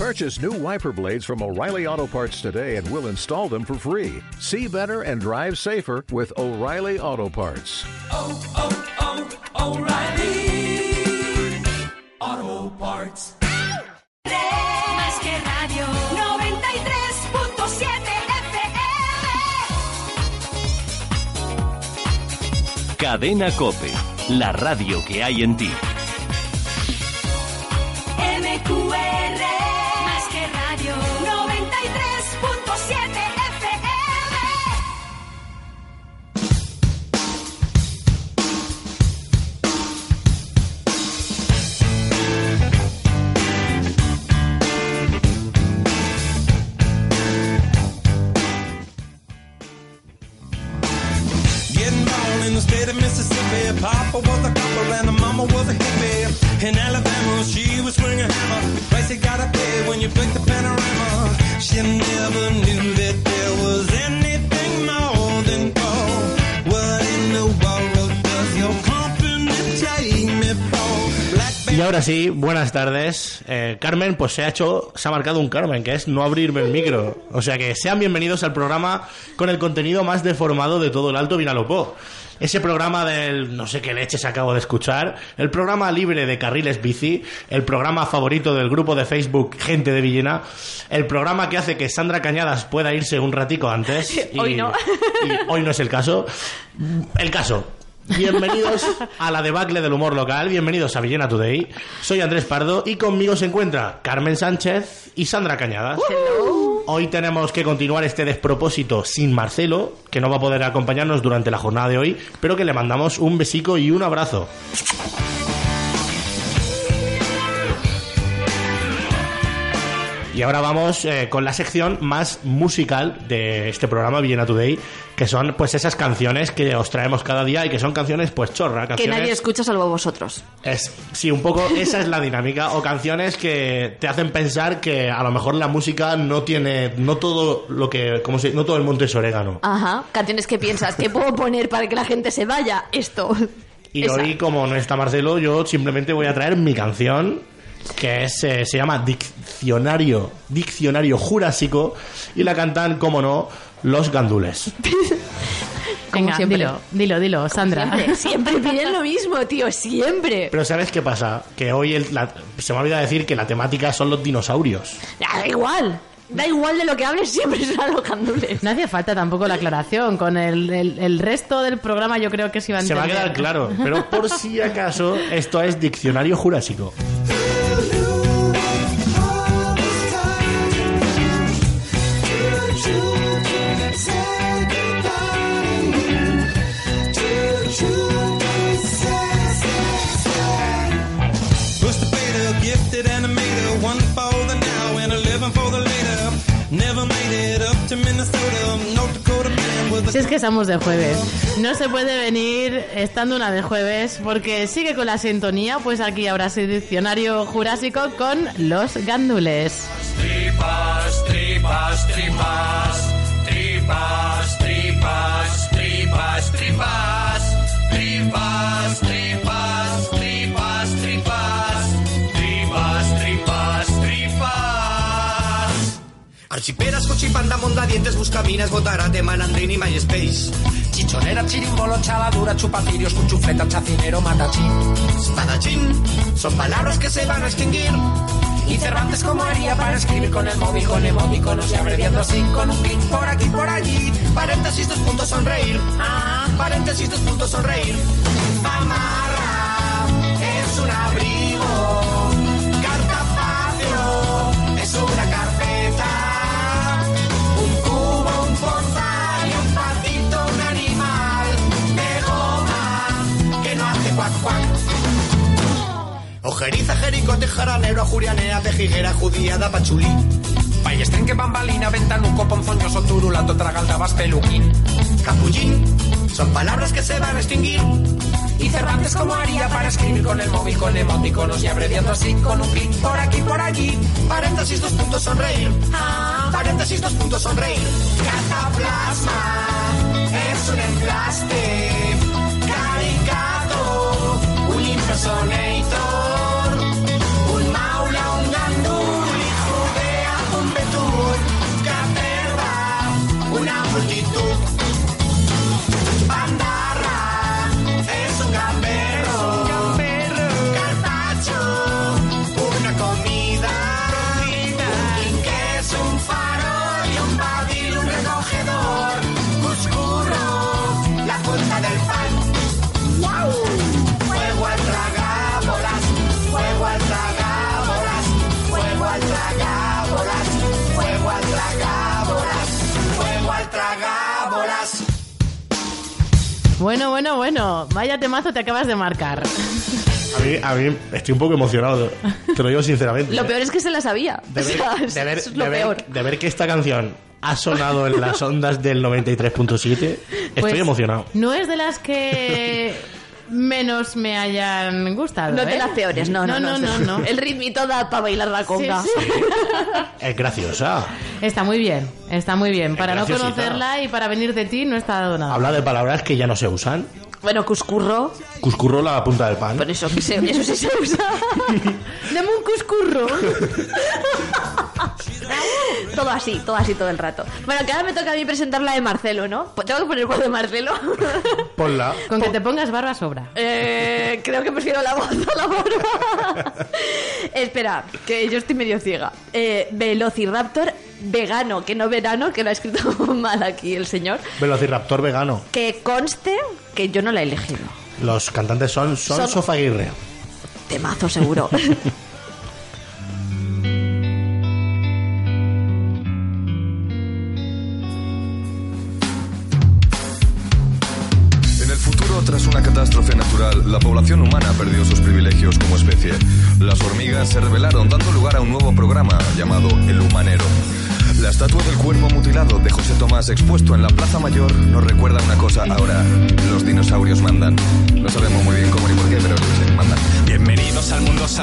Purchase new wiper blades from O'Reilly Auto Parts today and we'll install them for free. See better and drive safer with O'Reilly Auto Parts. oh, oh, oh, O'Reilly Auto Parts. Más que radio 93.7 FM. Cadena Cope, la radio que hay en ti. In the state of Mississippi. Was a and mama was a. In Alabama, she was swinging Y ahora sí, buenas tardes. Eh, Carmen, pues se ha hecho, se ha marcado un Carmen, que es no abrirme el micro. O sea que sean bienvenidos al programa con el contenido más deformado de todo el Alto Vinalopó. Ese programa del no sé qué leches acabo de escuchar, el programa libre de carriles bici, el programa favorito del grupo de Facebook Gente de Villena, el programa que hace que Sandra Cañadas pueda irse un ratico antes. y- Hoy no. y hoy no es el caso. El caso. Bienvenidos a la debacle del humor local, bienvenidos a Villena Today. Soy Andrés Pardo y conmigo se encuentra Carmen Sánchez y Sandra Cañadas. Hoy tenemos que continuar este despropósito sin Marcelo, que no va a poder acompañarnos durante la jornada de hoy, pero que le mandamos un besico y un abrazo. Y ahora vamos eh, con la sección más musical de este programa Villena Today, que son pues esas canciones que os traemos cada día y que son canciones pues chorra, Que canciones nadie escucha salvo vosotros. es, sí, un poco esa es la dinámica. O canciones que te hacen pensar que a lo mejor la música no tiene, no todo lo que, como si, no todo el monte es orégano. Ajá. Canciones que piensas, ¿qué puedo poner para que la gente se vaya? Esto. Y Esa. hoy, como no está Marcelo, yo simplemente voy a traer mi canción, que es, eh, se llama Diccionario, Diccionario Jurásico, y la cantan, como no, Los Gandules. Venga, siempre. dilo, dilo, dilo, Sandra. Siempre, siempre piden lo mismo, tío, siempre. Pero ¿sabes qué pasa? Que hoy el- la- se me ha olvidado decir que la temática son los dinosaurios. Da igual. Da igual de lo que hables, siempre serán los candules. No hacía falta tampoco la aclaración. Con el, el- el resto del programa yo creo que se iba a Se va a entender. quedar claro, pero por si acaso, esto es Diccionario Jurásico. Si es que estamos de jueves. No se puede venir estando una de jueves porque sigue con la sintonía. Pues aquí ahora sí diccionario jurásico con los tripas, tripas. Tripas, tripas, tripas, tripas. Tripas, Archiperas, cochipanda, mondadientes, buscaminas, botarate, malandrín y MySpace. Chichonera, chirimbolo, chaladura, chupacirios, cuchufleta, chacinero, matachín. Espadachín, son palabras que se van a extinguir. Y Cervantes como haría para escribir con el móvil, con emoticonos y abreviando así con un clic por aquí, por allí. Paréntesis, dos puntos, sonreír. Ah, paréntesis, dos puntos, sonreír. Amarra, es un abrigo. Cartapacio, es Ojeriza, jericote, jaranero, jurianea, pejiguera, judía, da pachulí. Que bambalina, ventanuco, ponzoñoso, turulato, tragaldabas, peluquín. Capullín, son palabras que se van a extinguir. Y Cervantes como haría para escribir con el móvil, con emoticonos y abreviando así con un clic por aquí, por allí. Paréntesis, dos puntos, sonreír. Ah, paréntesis, dos puntos, sonreír. Cataplasma, es un emplaste. Caricato, un impersonator. Bueno, bueno, bueno. Vaya temazo te acabas de marcar. A mí, a mí estoy un poco emocionado, te lo digo sinceramente. Lo peor es que se la sabía. de O ver, sea, de ver- eso es lo de ver- peor. de ver que esta canción ha sonado en las ondas del 93.7, estoy Pues, emocionado. No es de las que menos me hayan gustado. No ¿eh? te las peores, no, no, no, no, no. El ritmito da para bailar la conga. Sí, sí. Es graciosa. Está muy bien, está muy bien. Para no conocerla y para venir de ti no está dado nada. Habla de palabras que ya no se usan. Bueno, cuscurro, Cuscurro la punta del pan. por eso, que se- eso sí se usa. Dame un cuscurro. todo así, todo así todo el rato. Bueno, que ahora me toca a mí presentar la de Marcelo, ¿no? Pues tengo que poner voz de Marcelo. Ponla. Con que te pongas barba sobra. Eh, creo que prefiero la voz a la barba. Espera, que yo estoy medio ciega. Eh, Velociraptor vegano, que no verano, que lo ha escrito mal aquí el señor. Velociraptor vegano. Que conste que yo no la he elegido. Los cantantes son, son, Son- Sofa Aguirre. Temazo seguro. Se rebelaron, dando lugar a un nuevo programa llamado El Humanero. La estatua del cuerpo mutilado de José Tomás expuesto en la Plaza Mayor nos recuerda una cosa ahora. Los dinosaurios mandan. No sabemos muy bien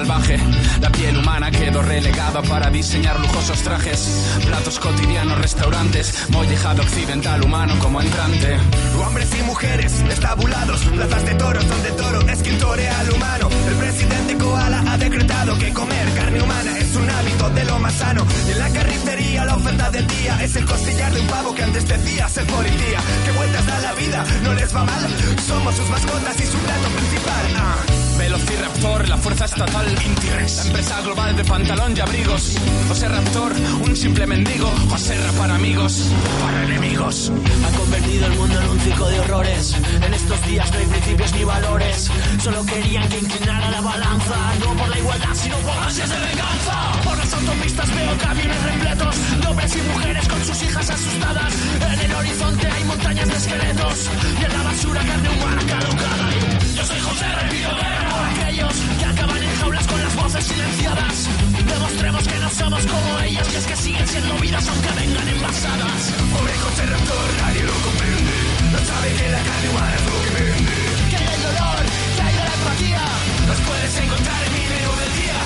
La piel humana quedó relegada para diseñar lujosos trajes. Platos cotidianos, restaurantes. Mollejado occidental humano como entrante. Hombres y mujeres estabulados, plazas de toros donde toro escritorea al humano. El presidente Koala ha decretado que comer carne humana es un hábito de lo más sano. Y en la carnicería la oferta del día es el costillar de un pavo que antes decía ser policía. Que vueltas da la vida, no les va mal. Somos sus mascotas y su plato principal. Ah. Velociraptor, la fuerza estatal Intirex, la empresa global de pantalón y abrigos. José Raptor, un simple mendigo. Joserra para amigos, para enemigos. Ha convertido el mundo en un circo de horrores. En estos días no hay principios ni valores. Solo querían que inclinara la balanza. No por la igualdad, sino por ansias de venganza. Por las autopistas veo camiones repletos. De hombres y mujeres con sus hijas asustadas. En el horizonte hay montañas de esqueletos. Y en la basura carne humana caducada. Somos como ellos, que es que siguen siendo vidas aunque vengan envasadas. Pobre José Raptor, nadie lo comprende. No sabe que la carne humana es lo que vende. Que hay del dolor, que hay de la empatía. Los puedes encontrar en mi menú del día.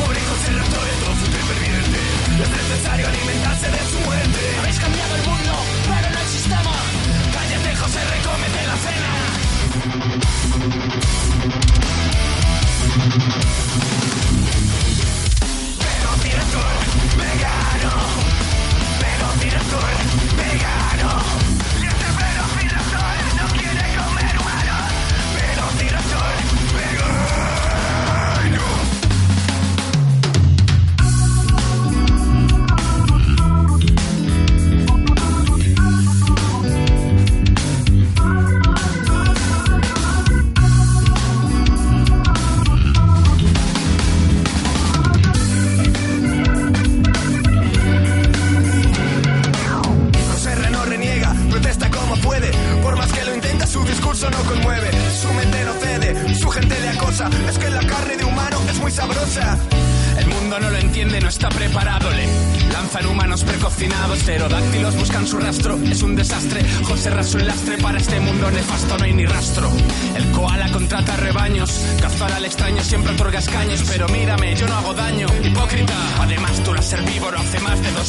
Pobre José Raptor, el tofu superviviente. Es necesario alimentarse de su muerte. Habéis cambiado el mundo, pero no el sistema. Cállate, José, recómete la cena.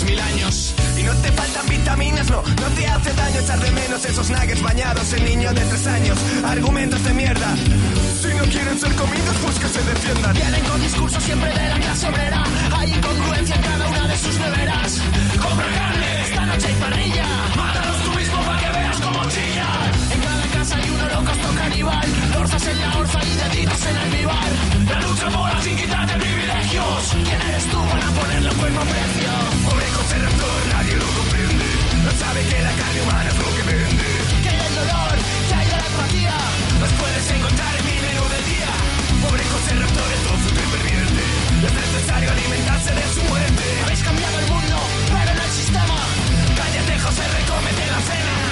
Y no te faltan vitaminas, no, no te hace daño echar de menos esos nuggets bañados en niño de tres años. Argumentos de mierda. Si no quieren ser comidos, pues que se defiendan. Vienen con discursos siempre de la clase obrera. Hay incongruencia en cada una de sus neveras. Compra carne, esta noche hay parrilla. Mátalos tú mismo para que veas cómo chilla. Hay un holocausto caníbal. Lorzas en la orza y deditos en vivar. La lucha mola sin quitarte privilegios. ¿Quién eres tú para ponerle un cuerpo precio? Pobre José Raptor, nadie lo comprende. No sabe que la carne humana es lo que vende. ¿Qué hay del dolor? ¿Qué hay la empatía? Los puedes encontrar en mi menú del día. Pobre José Raptor, el tofu superviviente. Es necesario alimentarse de su muerte. Habéis cambiado el mundo, pero no el sistema. Cállate, José, recómete la cena.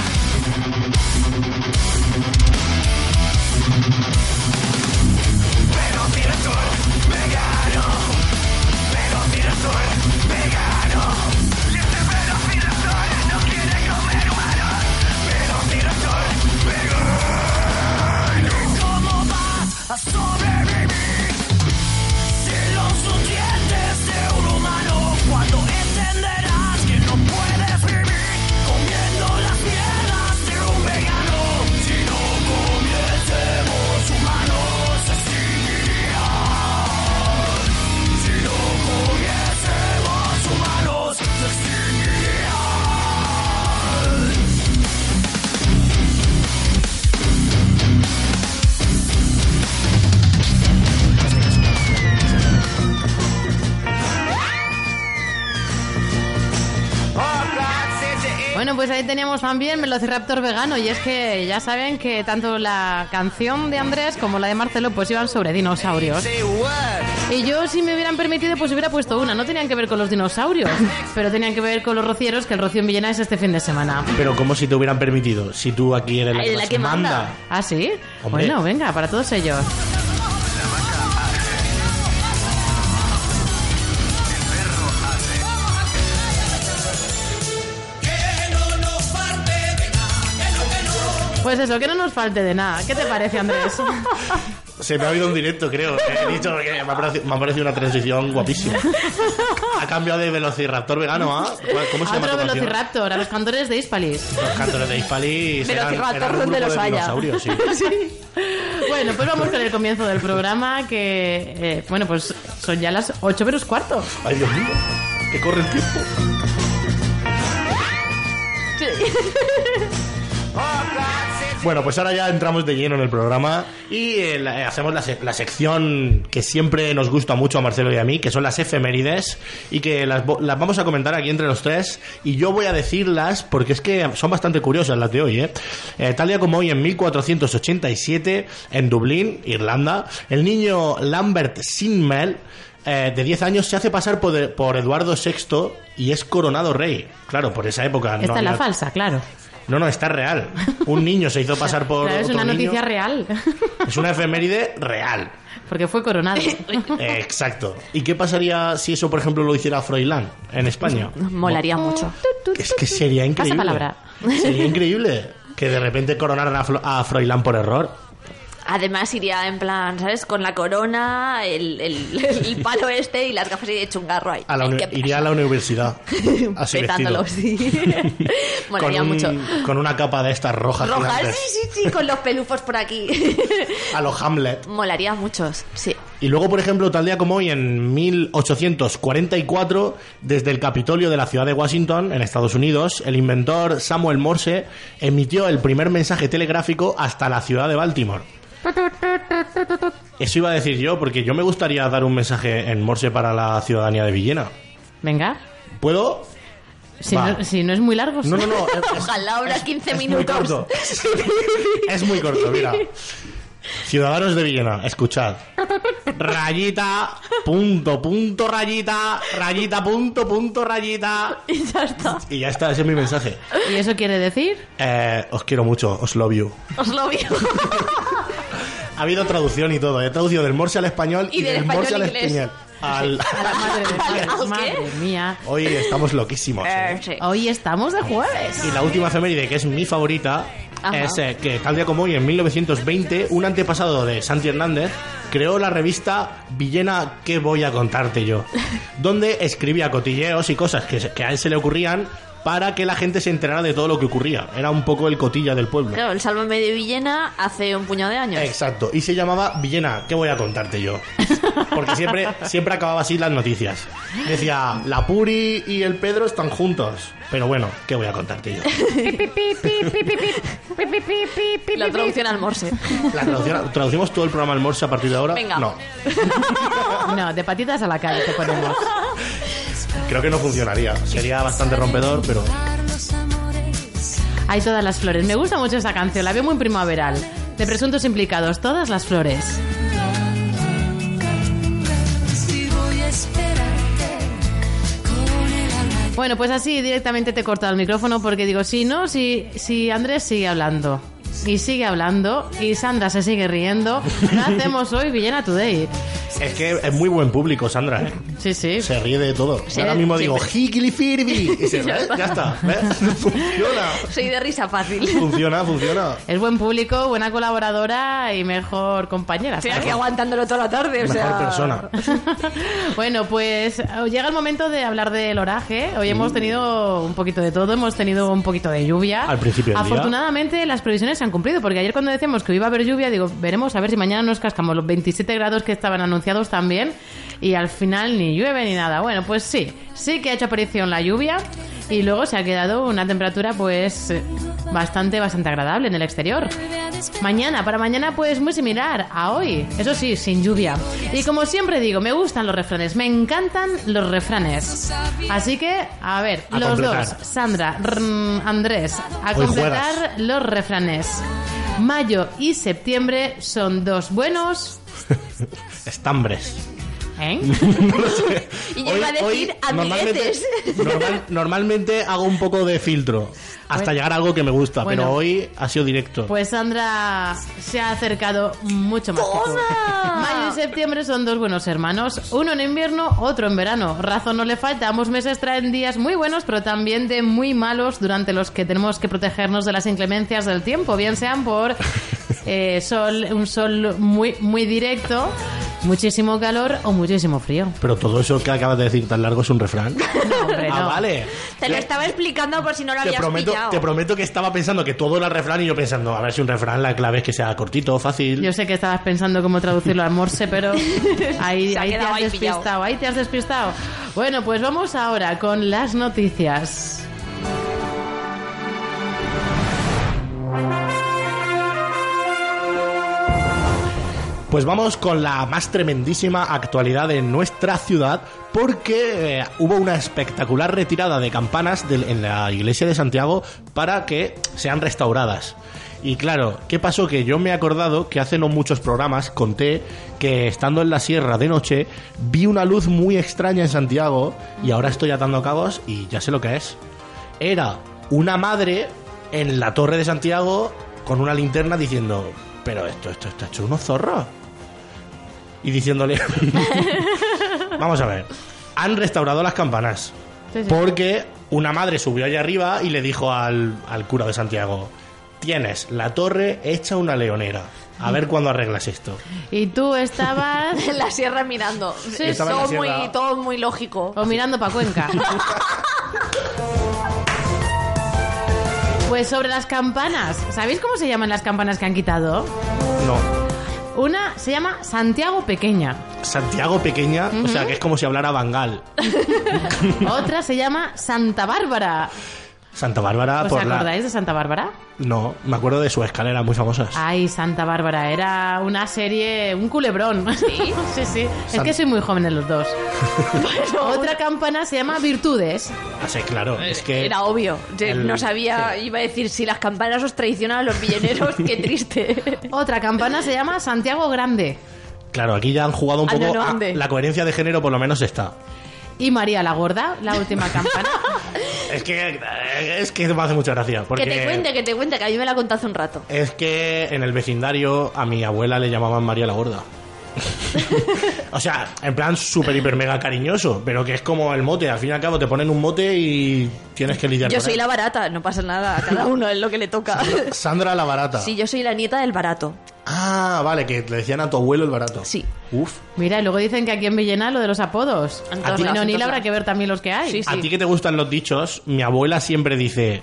Bueno, pues ahí teníamos también Velociraptor vegano y es que ya saben que tanto la canción de Andrés como la de Marcelo pues iban sobre dinosaurios. Y yo si me hubieran permitido pues hubiera puesto una, no tenían que ver con los dinosaurios, pero tenían que ver con los rocieros, que el rocío en Villena es este fin de semana. Pero como si te hubieran permitido, si tú aquí eres la, que, la más que manda. manda. ¿Ah, sí? Hombre. Bueno, venga, para todos ellos. Pues eso, que no nos falte de nada. ¿Qué te parece, Andrés? Se me ha oído un directo, creo. He dicho que me ha parecido, me ha parecido una transición guapísima. Ha cambiado de Velociraptor vegano a... ¿Cómo se llama Otro? Velociraptor, a los cantores de Hispalis. Los cantores de Hispalis Velociraptor eran un donde grupo los de haya. dinosaurios, sí. Sí. Bueno, pues vamos con el comienzo del programa, que, eh, bueno, pues son ya las 8 menos cuarto. Ay, Dios mío, que corre el tiempo. Bueno, pues ahora ya entramos de lleno en el programa y eh, la- eh, hacemos la, la sección que siempre nos gusta mucho a Marcelo y a mí, que son las efemérides, y que las, las vamos a comentar aquí entre los tres. Y yo voy a decirlas porque es que son bastante curiosas las de hoy. ¿eh? Eh, tal día como hoy, en 1487, en Dublín, Irlanda, el niño Lambert Sinmel eh, de 10 años se hace pasar por, por Eduardo VI y es coronado rey. Claro, por esa época. Esta no es la falsa, claro. No, no, está real. Un niño se hizo pasar por. Claro, es otro una niño. noticia real. Es una efeméride real. Porque fue coronado. Eh, exacto. ¿Y qué pasaría si eso, por ejemplo, lo hiciera Froilán en España? Molaría mucho. Es que sería increíble. palabra. Sería increíble que de repente coronaran a Froilán por error. Además iría en plan, ¿sabes? Con la corona, el, el, el palo este y las gafas y de chungarro ahí. A la uni- Qué iría a la universidad. Así Petándolo, sí. Molaría con, un- mucho. con una capa de estas rojas. Rojas, gigantes. sí, sí, sí, con los pelufos por aquí. A los Hamlet. Molaría muchos, sí. Y luego, por ejemplo, tal día como hoy, en 1844, desde el Capitolio de la ciudad de Washington, en Estados Unidos, el inventor Samuel Morse emitió el primer mensaje telegráfico hasta la ciudad de Baltimore. Eso iba a decir yo, porque yo me gustaría dar un mensaje en Morse para la ciudadanía de Villena. Venga. ¿Puedo? Si no, si no es muy largo. sí. No, no, no. es- Ojalá ahora 15 es muy minutos. corto. Es muy corto, mira. Ciudadanos de Villena, escuchad. Rayita, punto, punto, rayita, rayita, punto, punto, rayita. Y ya está. Y ya está, ese es mi mensaje. ¿Y eso quiere decir? Eh, os quiero mucho, os love you. Os lo vi. Ha habido traducción y todo. He traducido del morse al español y, Y del del morse español al al inglés. español. Al... A la madre de Dios, madre mía. Hoy estamos loquísimos. Eh, ¿eh? sí. Hoy estamos de jueves. Y la última efeméride, que es mi favorita, Ajá. es eh, que tal día como hoy, en 1920, un antepasado de Santi Hernández creó la revista Villena ¿Qué voy a contarte yo? Donde escribía cotilleos y cosas que a él se le ocurrían para que la gente se enterara de todo lo que ocurría. Era un poco el cotilla del pueblo. Claro, el Sálvame de Villena hace un puñado de años. Exacto, y se llamaba Villena, ¿qué voy a contarte yo? Porque siempre, siempre acababa así las noticias. Decía, la Puri y el Pedro están juntos. Pero bueno, ¿qué voy a contarte yo? La traducción al morse. La traducción- ¿Traducimos todo el programa al morse a partir de ahora? Venga. No, No, de patitas a la calle te ponemos. Creo que no funcionaría. Sería bastante rompedor, pero... Hay todas las flores. Me gusta mucho esa canción, la veo muy primaveral. De presuntos implicados, todas las flores. Bueno, pues así directamente te he cortado el micrófono porque digo, si no, si, si Andrés sigue hablando y sigue hablando y Sandra se sigue riendo, ¿qué hacemos hoy Villena Today? Es que es muy buen público, Sandra. ¿eh? Sí, sí. Se ríe de todo. Sí, Ahora mismo digo. Higgley Firby. Y se, está. Ya está. ¿ves? Funciona. Soy de risa fácil. Funciona, funciona. Es buen público, buena colaboradora y mejor compañera. Estoy aquí aguantándolo toda la tarde, o Mejor sea... persona. Bueno, pues eh, llega el momento de hablar del oraje. Hoy hemos tenido un poquito de todo, hemos tenido un poquito de lluvia. Al principio del día. Afortunadamente las previsiones se han cumplido, porque ayer cuando decíamos que iba a haber lluvia, digo, veremos a ver si mañana nos cascamos los 27 grados que estaban anunciados también y al final ni llueve ni nada. Bueno, pues sí, sí que ha hecho aparición la lluvia y luego se ha quedado una temperatura pues bastante, bastante agradable en el exterior. Mañana, para mañana pues muy similar a hoy, eso sí, sin lluvia. Y como siempre digo, me gustan los refranes, me encantan los refranes. Así que, a ver, A los completar. dos, Sandra, Andrés, a Hoy completar juegas. los refranes. Mayo y septiembre son dos buenos... Estambres. ¿Eh? Y yo iba a decir amiguetes. normal- normalmente hago un poco de filtro hasta Bueno. llegar a algo que me gusta, Bueno. pero hoy ha sido directo. Pues Sandra se ha acercado mucho más. que tú. Mayo y septiembre son dos buenos hermanos, uno en invierno, otro en verano. Razón no le falta, ambos meses traen días muy buenos, pero también de muy malos durante los que tenemos que protegernos de las inclemencias del tiempo, bien sean por eh, sol, un sol muy, muy directo, muchísimo calor o muchísimo frío. Pero todo eso que acabas de decir tan largo es un refrán. No, hombre, ah, no. vale. Te lo estaba explicando por si no lo Te habías prometo, pillado. te prometo que estaba pensando que todo era refrán y yo pensando, a ver si un refrán la clave es que sea cortito, fácil. Yo sé que estabas pensando cómo traducirlo al morse, pero ahí, Se ha ahí te has ahí pillado. despistado, ahí te has despistado. Bueno, pues vamos ahora con las noticias. Pues vamos con la más tremendísima actualidad de nuestra ciudad porque eh, hubo una espectacular retirada de campanas en la iglesia de Santiago para que sean restauradas. Y claro, ¿qué pasó? Que yo me he acordado que hace no muchos programas conté que estando en la sierra de noche vi una luz muy extraña en Santiago y ahora estoy atando cabos y ya sé lo que es. Era una madre en la torre de Santiago con una linterna diciendo, pero esto, esto está hecho unos zorros. Y diciéndole, vamos a ver, han restaurado las campanas. Sí, sí. Porque una madre subió allá arriba y le dijo al, al cura de Santiago, tienes la torre hecha una leonera. A ver cuándo arreglas esto. Y tú estabas en la sierra mirando. Sí, estaba todo, muy, sierra. todo muy lógico. o mirando para Cuenca. Pues sobre las campanas. ¿Sabéis cómo se llaman las campanas que han quitado? No. Una se llama Santiago Pequeña. Santiago pequeña, o sea que es como si hablara Bangal. Otra se llama Santa Bárbara. Santa Bárbara ¿Os por la... acordáis de Santa Bárbara? No, me acuerdo de sus escaleras muy famosas. Ay, Santa Bárbara, era una serie, un culebrón. Sí, sí, sí. Es que soy muy joven en los dos. Otra campana se llama Virtudes. Ah, sí, claro, es que... Era obvio. Yo el- no sabía, iba a decir, si las campanas os traicionan a los villeneros, qué triste. Otra campana se llama Santiago Grande. Claro, aquí ya han jugado un Ah, no, poco... no, la coherencia de género por lo menos está. Y María la Gorda, la última campana. Es que... Es que me hace mucha gracia. Porque Que te cuente, que te cuente, que a mí me la contó hace un rato. Es que en el vecindario a mi abuela le llamaban María la Gorda. o sea, en plan súper, hiper, mega cariñoso, pero que es como el mote. Al fin y al cabo te ponen un mote y tienes que lidiar Yo con soy él. la barata, no pasa nada, a cada uno es lo que le toca. Sandra la barata. Sí, yo soy la nieta del barato. Ah, vale, que le decían a tu abuelo el barato. Sí. Uf. Mira, y luego dicen que aquí en Villena lo de los apodos. En A ti todos habrá que ver también los que hay. Sí, A ti que te gustan los dichos, mi abuela siempre dice,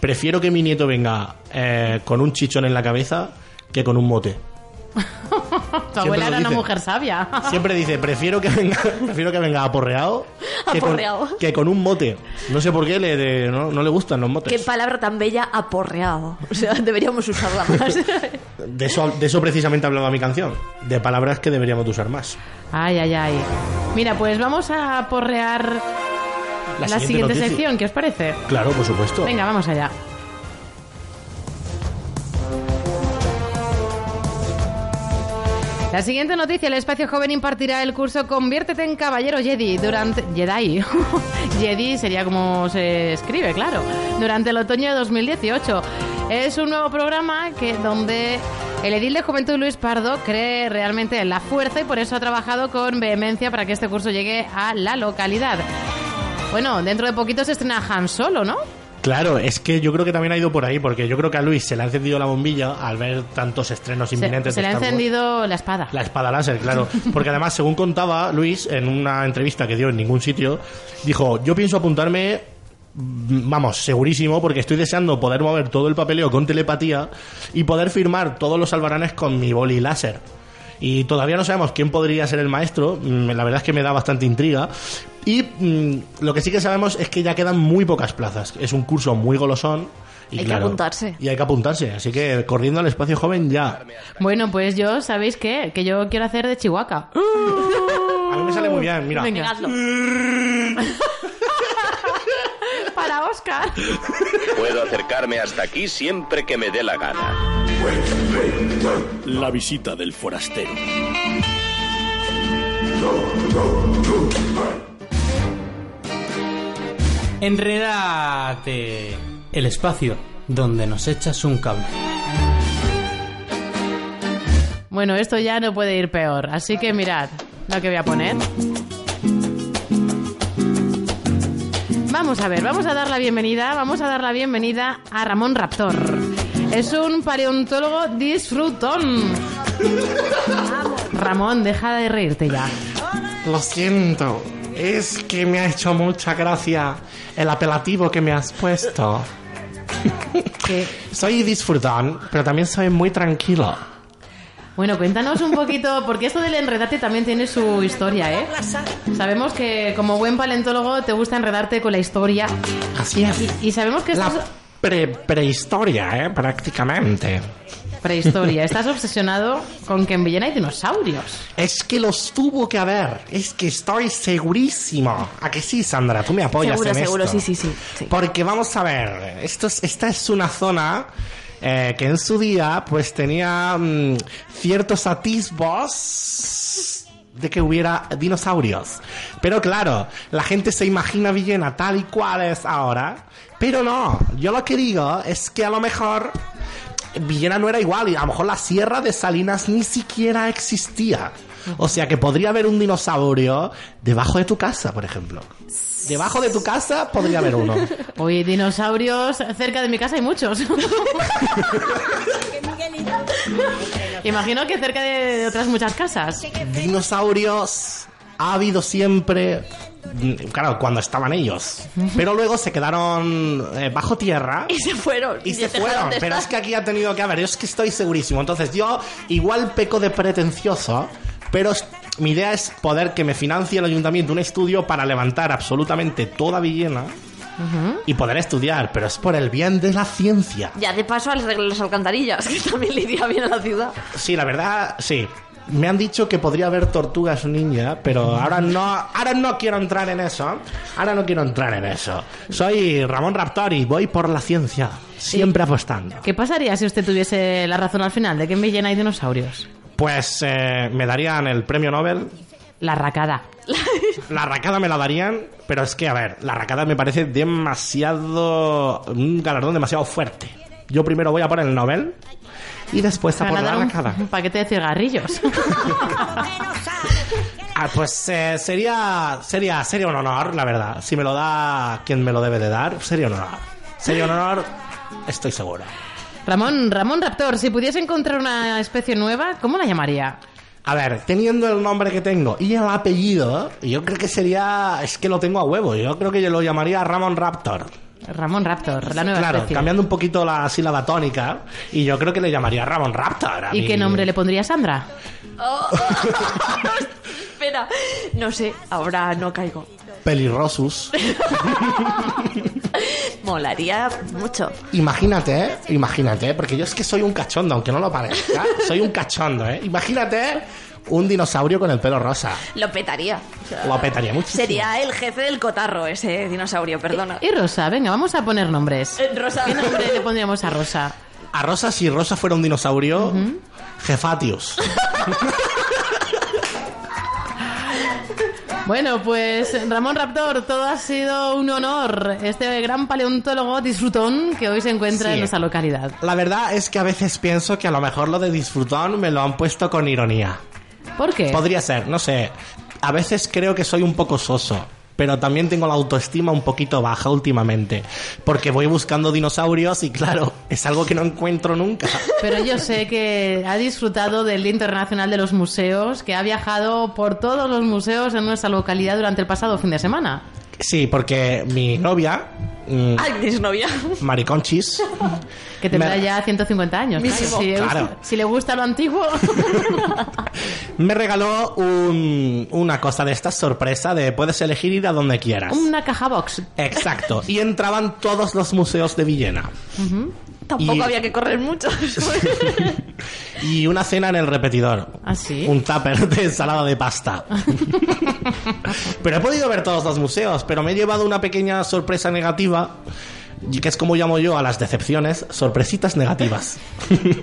prefiero que mi nieto venga eh, con un chichón en la cabeza que con un mote. Tu abuela era una mujer sabia. Siempre dice, prefiero que venga, prefiero que venga aporreado que, Aporreado. Con, que con un mote. No sé por qué le, de- no, no le gustan los motes. Qué palabra tan bella, aporreado. O sea, deberíamos usarla más. De eso, de eso precisamente hablaba mi canción. De palabras que deberíamos de usar más. Ay, ay, ay. Mira, pues vamos a porrear la, siguiente sección, ¿qué os parece? Claro, por supuesto. Venga, vamos allá. La siguiente noticia, el espacio joven impartirá el curso Conviértete en caballero Jedi durante Jedi. Jedi sería como se escribe, claro. Durante el otoño de 2018. Es un nuevo programa que donde el edil de Juventud Luis Pardo cree realmente en la fuerza y por eso ha trabajado con vehemencia para que este curso llegue a la localidad. Bueno, dentro de poquito se estrena Han Solo, ¿no? Claro, es que yo creo que también ha ido por ahí, porque yo creo que a Luis se le ha encendido la bombilla al ver tantos estrenos Se, inminentes. se de le ha encendido la espada. La espada láser, claro. Porque además, según contaba Luis en una entrevista que dio en ningún sitio, dijo, yo pienso apuntarme, mm, vamos, segurísimo, porque estoy deseando poder mover todo el papeleo con telepatía y poder firmar todos los albaranes con mi boli láser. Y todavía no sabemos quién podría ser el maestro. Mm, La verdad es que me da bastante intriga. Y mm, lo que sí que sabemos es que ya quedan muy pocas plazas. Es un curso muy golosón. Y Hay que claro, apuntarse. Y hay que apuntarse. Así que corriendo al espacio joven ya. Bueno, pues yo, ¿sabéis qué? Que yo quiero hacer de Chihuahua. A mí me sale muy bien, mira. Venga. Hazlo. Para Oscar. Puedo acercarme hasta aquí siempre que me dé la gana. La visita del forastero. Enredate. El espacio donde nos echas un cable. Bueno, esto ya no puede ir peor. Así que mirad lo que voy a poner. Vamos a ver, vamos a dar la bienvenida, vamos a dar la bienvenida a Ramón Raptor. Es un paleontólogo disfrutón. Ramón, deja de reírte ya. Lo siento. Es que me ha hecho mucha gracia el apelativo que me has puesto. Soy disfrutón, pero también soy muy tranquilo. Bueno, cuéntanos un poquito, porque esto del enredarte también tiene su historia, ¿eh? Sabemos que como buen paleontólogo te gusta enredarte con la historia. Así es. Y, y sabemos que La estás... pre- prehistoria, ¿eh? Prácticamente. Prehistoria. Estás obsesionado con que en Villena hay dinosaurios. Es que los tuvo que haber. Es que estoy segurísimo. ¿A que sí, Sandra? Tú me apoyas Seguro, en seguro, esto. sí, sí, sí, sí. Porque vamos a ver, esto es- esta es una zona eh, que en su día pues tenía mm, ciertos atisbos de que hubiera dinosaurios. Pero claro, la gente se imagina Villena tal y cual es ahora. Pero no, yo lo que digo es que a lo mejor Villena no era igual y a lo mejor la sierra de Salinas ni siquiera existía. O sea que podría haber un dinosaurio debajo de tu casa, por ejemplo. Debajo de tu casa podría haber uno. Oye, dinosaurios cerca de mi casa hay muchos. Imagino que cerca de, de otras muchas casas. Dinosaurios ha habido siempre, mm, claro, cuando estaban ellos. Pero luego se quedaron eh, bajo tierra. Y se fueron. Y se dejaron fueron, pero es que aquí ha tenido que haber, yo es que estoy segurísimo. Entonces yo igual peco de pretencioso, pero mi idea es poder que me financie el ayuntamiento un estudio para levantar absolutamente toda Villena y poder estudiar, pero es por el bien de la ciencia. Ya de paso al arreglar las alcantarillas, que también le iría bien a la ciudad. Sí, la verdad, sí. Me han dicho que podría haber tortugas ninja, pero ahora no, ahora no quiero entrar en eso. Ahora no quiero entrar en eso. Soy Ramón Raptor y voy por la ciencia, siempre apostando. ¿Qué pasaría si usted tuviese la razón al final de que en Villena hay dinosaurios? Pues eh, me darían el premio Nobel. La racada. La racada me la darían, pero es que, a ver, la racada me parece demasiado. un galardón demasiado fuerte. Yo primero voy a por el Nobel y después a por la un, un paquete de cigarrillos. Ah, pues eh, sería, sería, sería un honor, la verdad. Si me lo da quien me lo debe de dar, sería un honor. Sería un honor, estoy seguro. Ramón, Ramón Raptor, si pudiese encontrar una especie nueva, ¿cómo la llamaría? A ver, teniendo el nombre que tengo y el apellido, yo creo que sería. Es que lo tengo a huevo. Yo creo que yo lo llamaría Ramon Raptor. Ramón Raptor, la nueva Claro, especie. cambiando un poquito la sílaba tónica. Y yo creo que le llamaría Ramon Raptor. a ¿Y mí. qué nombre le pondría Sandra? Oh. Espera, no sé, ahora no caigo. Pelirrosus. Molaría mucho. Imagínate, ¿eh? Imagínate, porque yo es que soy un cachondo, aunque no lo parezca. Soy un cachondo, ¿eh? Imagínate un dinosaurio con el pelo rosa. Lo petaría. O sea, Lo petaría muchísimo. Sería el jefe del cotarro, ese dinosaurio, perdona. Y Rosa, venga, vamos a poner nombres. Eh, Rosa. ¿Qué nombre le pondríamos a Rosa? A Rosa, si Rosa fuera un dinosaurio, Jefatius. Bueno, pues Ramón Raptor, todo ha sido un honor. Este gran paleontólogo disfrutón que hoy se encuentra Sí. en nuestra localidad. La verdad es que a veces pienso que a lo mejor lo de disfrutón me lo han puesto con ironía. ¿Por qué? Podría ser, no sé. A veces creo que soy un poco soso. Pero también tengo la autoestima un poquito baja últimamente. Porque voy buscando dinosaurios y claro, es algo que no encuentro nunca. Pero yo sé que ha disfrutado del Día Internacional de los Museos, que ha viajado por todos los museos en nuestra localidad durante el pasado fin de semana. Sí, porque mi novia, mm, Ay, tienes novia. Mariconchis, Que tendrá Me- ya 150 años. Mínimo. Si, le gusta, Claro. si le gusta lo antiguo. me regaló un- una cosa de esta sorpresa de puedes elegir ir a donde quieras. Una caja box. Exacto. Y entraban todos los museos de Villena. Tampoco Y- había que correr mucho. Y una cena en el repetidor. ¿Ah, sí? Un tupper de ensalada de pasta. pero he podido ver todos los museos, pero me he llevado una pequeña sorpresa negativa, que es como llamo yo a las decepciones, sorpresitas negativas.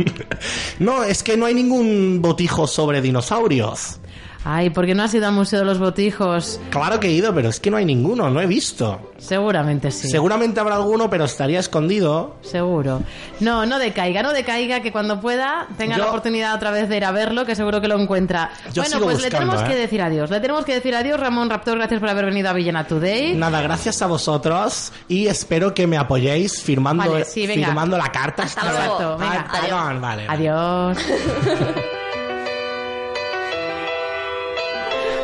no, es que no hay ningún botijo sobre dinosaurios. Ay, ¿por qué no has ido al Museo de los Botijos? Claro que he ido, pero es que no hay ninguno, no he visto. Seguramente sí. Seguramente habrá alguno, pero estaría escondido. Seguro. No, no decaiga, no decaiga, que cuando pueda tenga Yo- la oportunidad otra vez de ir a verlo, que seguro que lo encuentra. Yo bueno, pues le buscando, tenemos ¿eh? que decir adiós. Le tenemos que decir adiós, Ramón Raptor, gracias por haber venido a Villena Today. Nada, gracias a vosotros y espero que me apoyéis firmando, Vale, sí, firmando la carta. Hasta luego. venga. Perdón, vale. Adiós.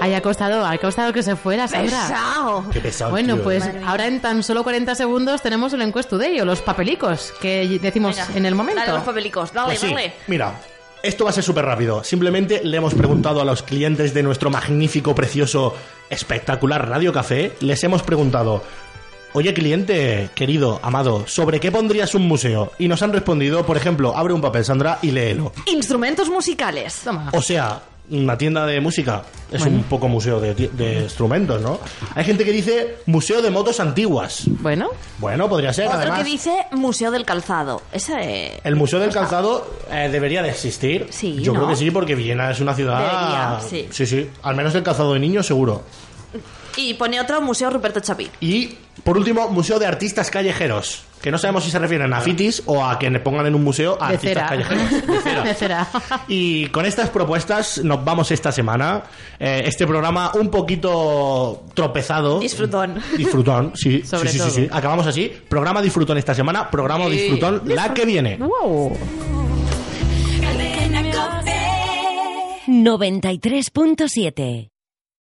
Ay, ha costado, ha costado que se fuera, Sandra. Pesao. Qué pesado, Bueno, tío. pues Madre mía. ahora en tan solo 40 segundos tenemos el Enquest Today o los papelicos que decimos Venga, en el momento. Dale los papelicos, dale, Pues sí, dale. mira, esto va a ser súper rápido. Simplemente le hemos preguntado a los clientes de nuestro magnífico, precioso, espectacular Radio Café, les hemos preguntado, oye cliente, querido, amado, ¿sobre qué pondrías un museo? Y nos han respondido, por ejemplo, abre un papel, Sandra, y léelo. Instrumentos musicales. Toma. O sea, una tienda de música es un poco museo de, instrumentos, ¿no? Hay gente que dice museo de motos antiguas. Bueno, Bueno, podría ser, Otro además. que dice Museo del Calzado. Ese. El Museo del Calzado eh, debería de existir. Sí, Yo ¿no? creo que sí, porque Villena es una ciudad... Debería, sí. Sí, sí. Al menos el calzado de niños, seguro. Y pone otro Museo Ruperto Chapí. Y, por último, Museo de Artistas Callejeros. Que no sabemos si se refieren a fitis o a que le pongan en un museo a de artistas cera. callejeros. De cera. De cera. Y con estas propuestas nos vamos esta semana. Eh, este programa un poquito tropezado. Disfrutón. Disfrutón, sí. Sobre sí, sí, sí. Acabamos así. Programa disfrutón esta semana. Programa Sí. disfrutón la que viene. wow. 93.7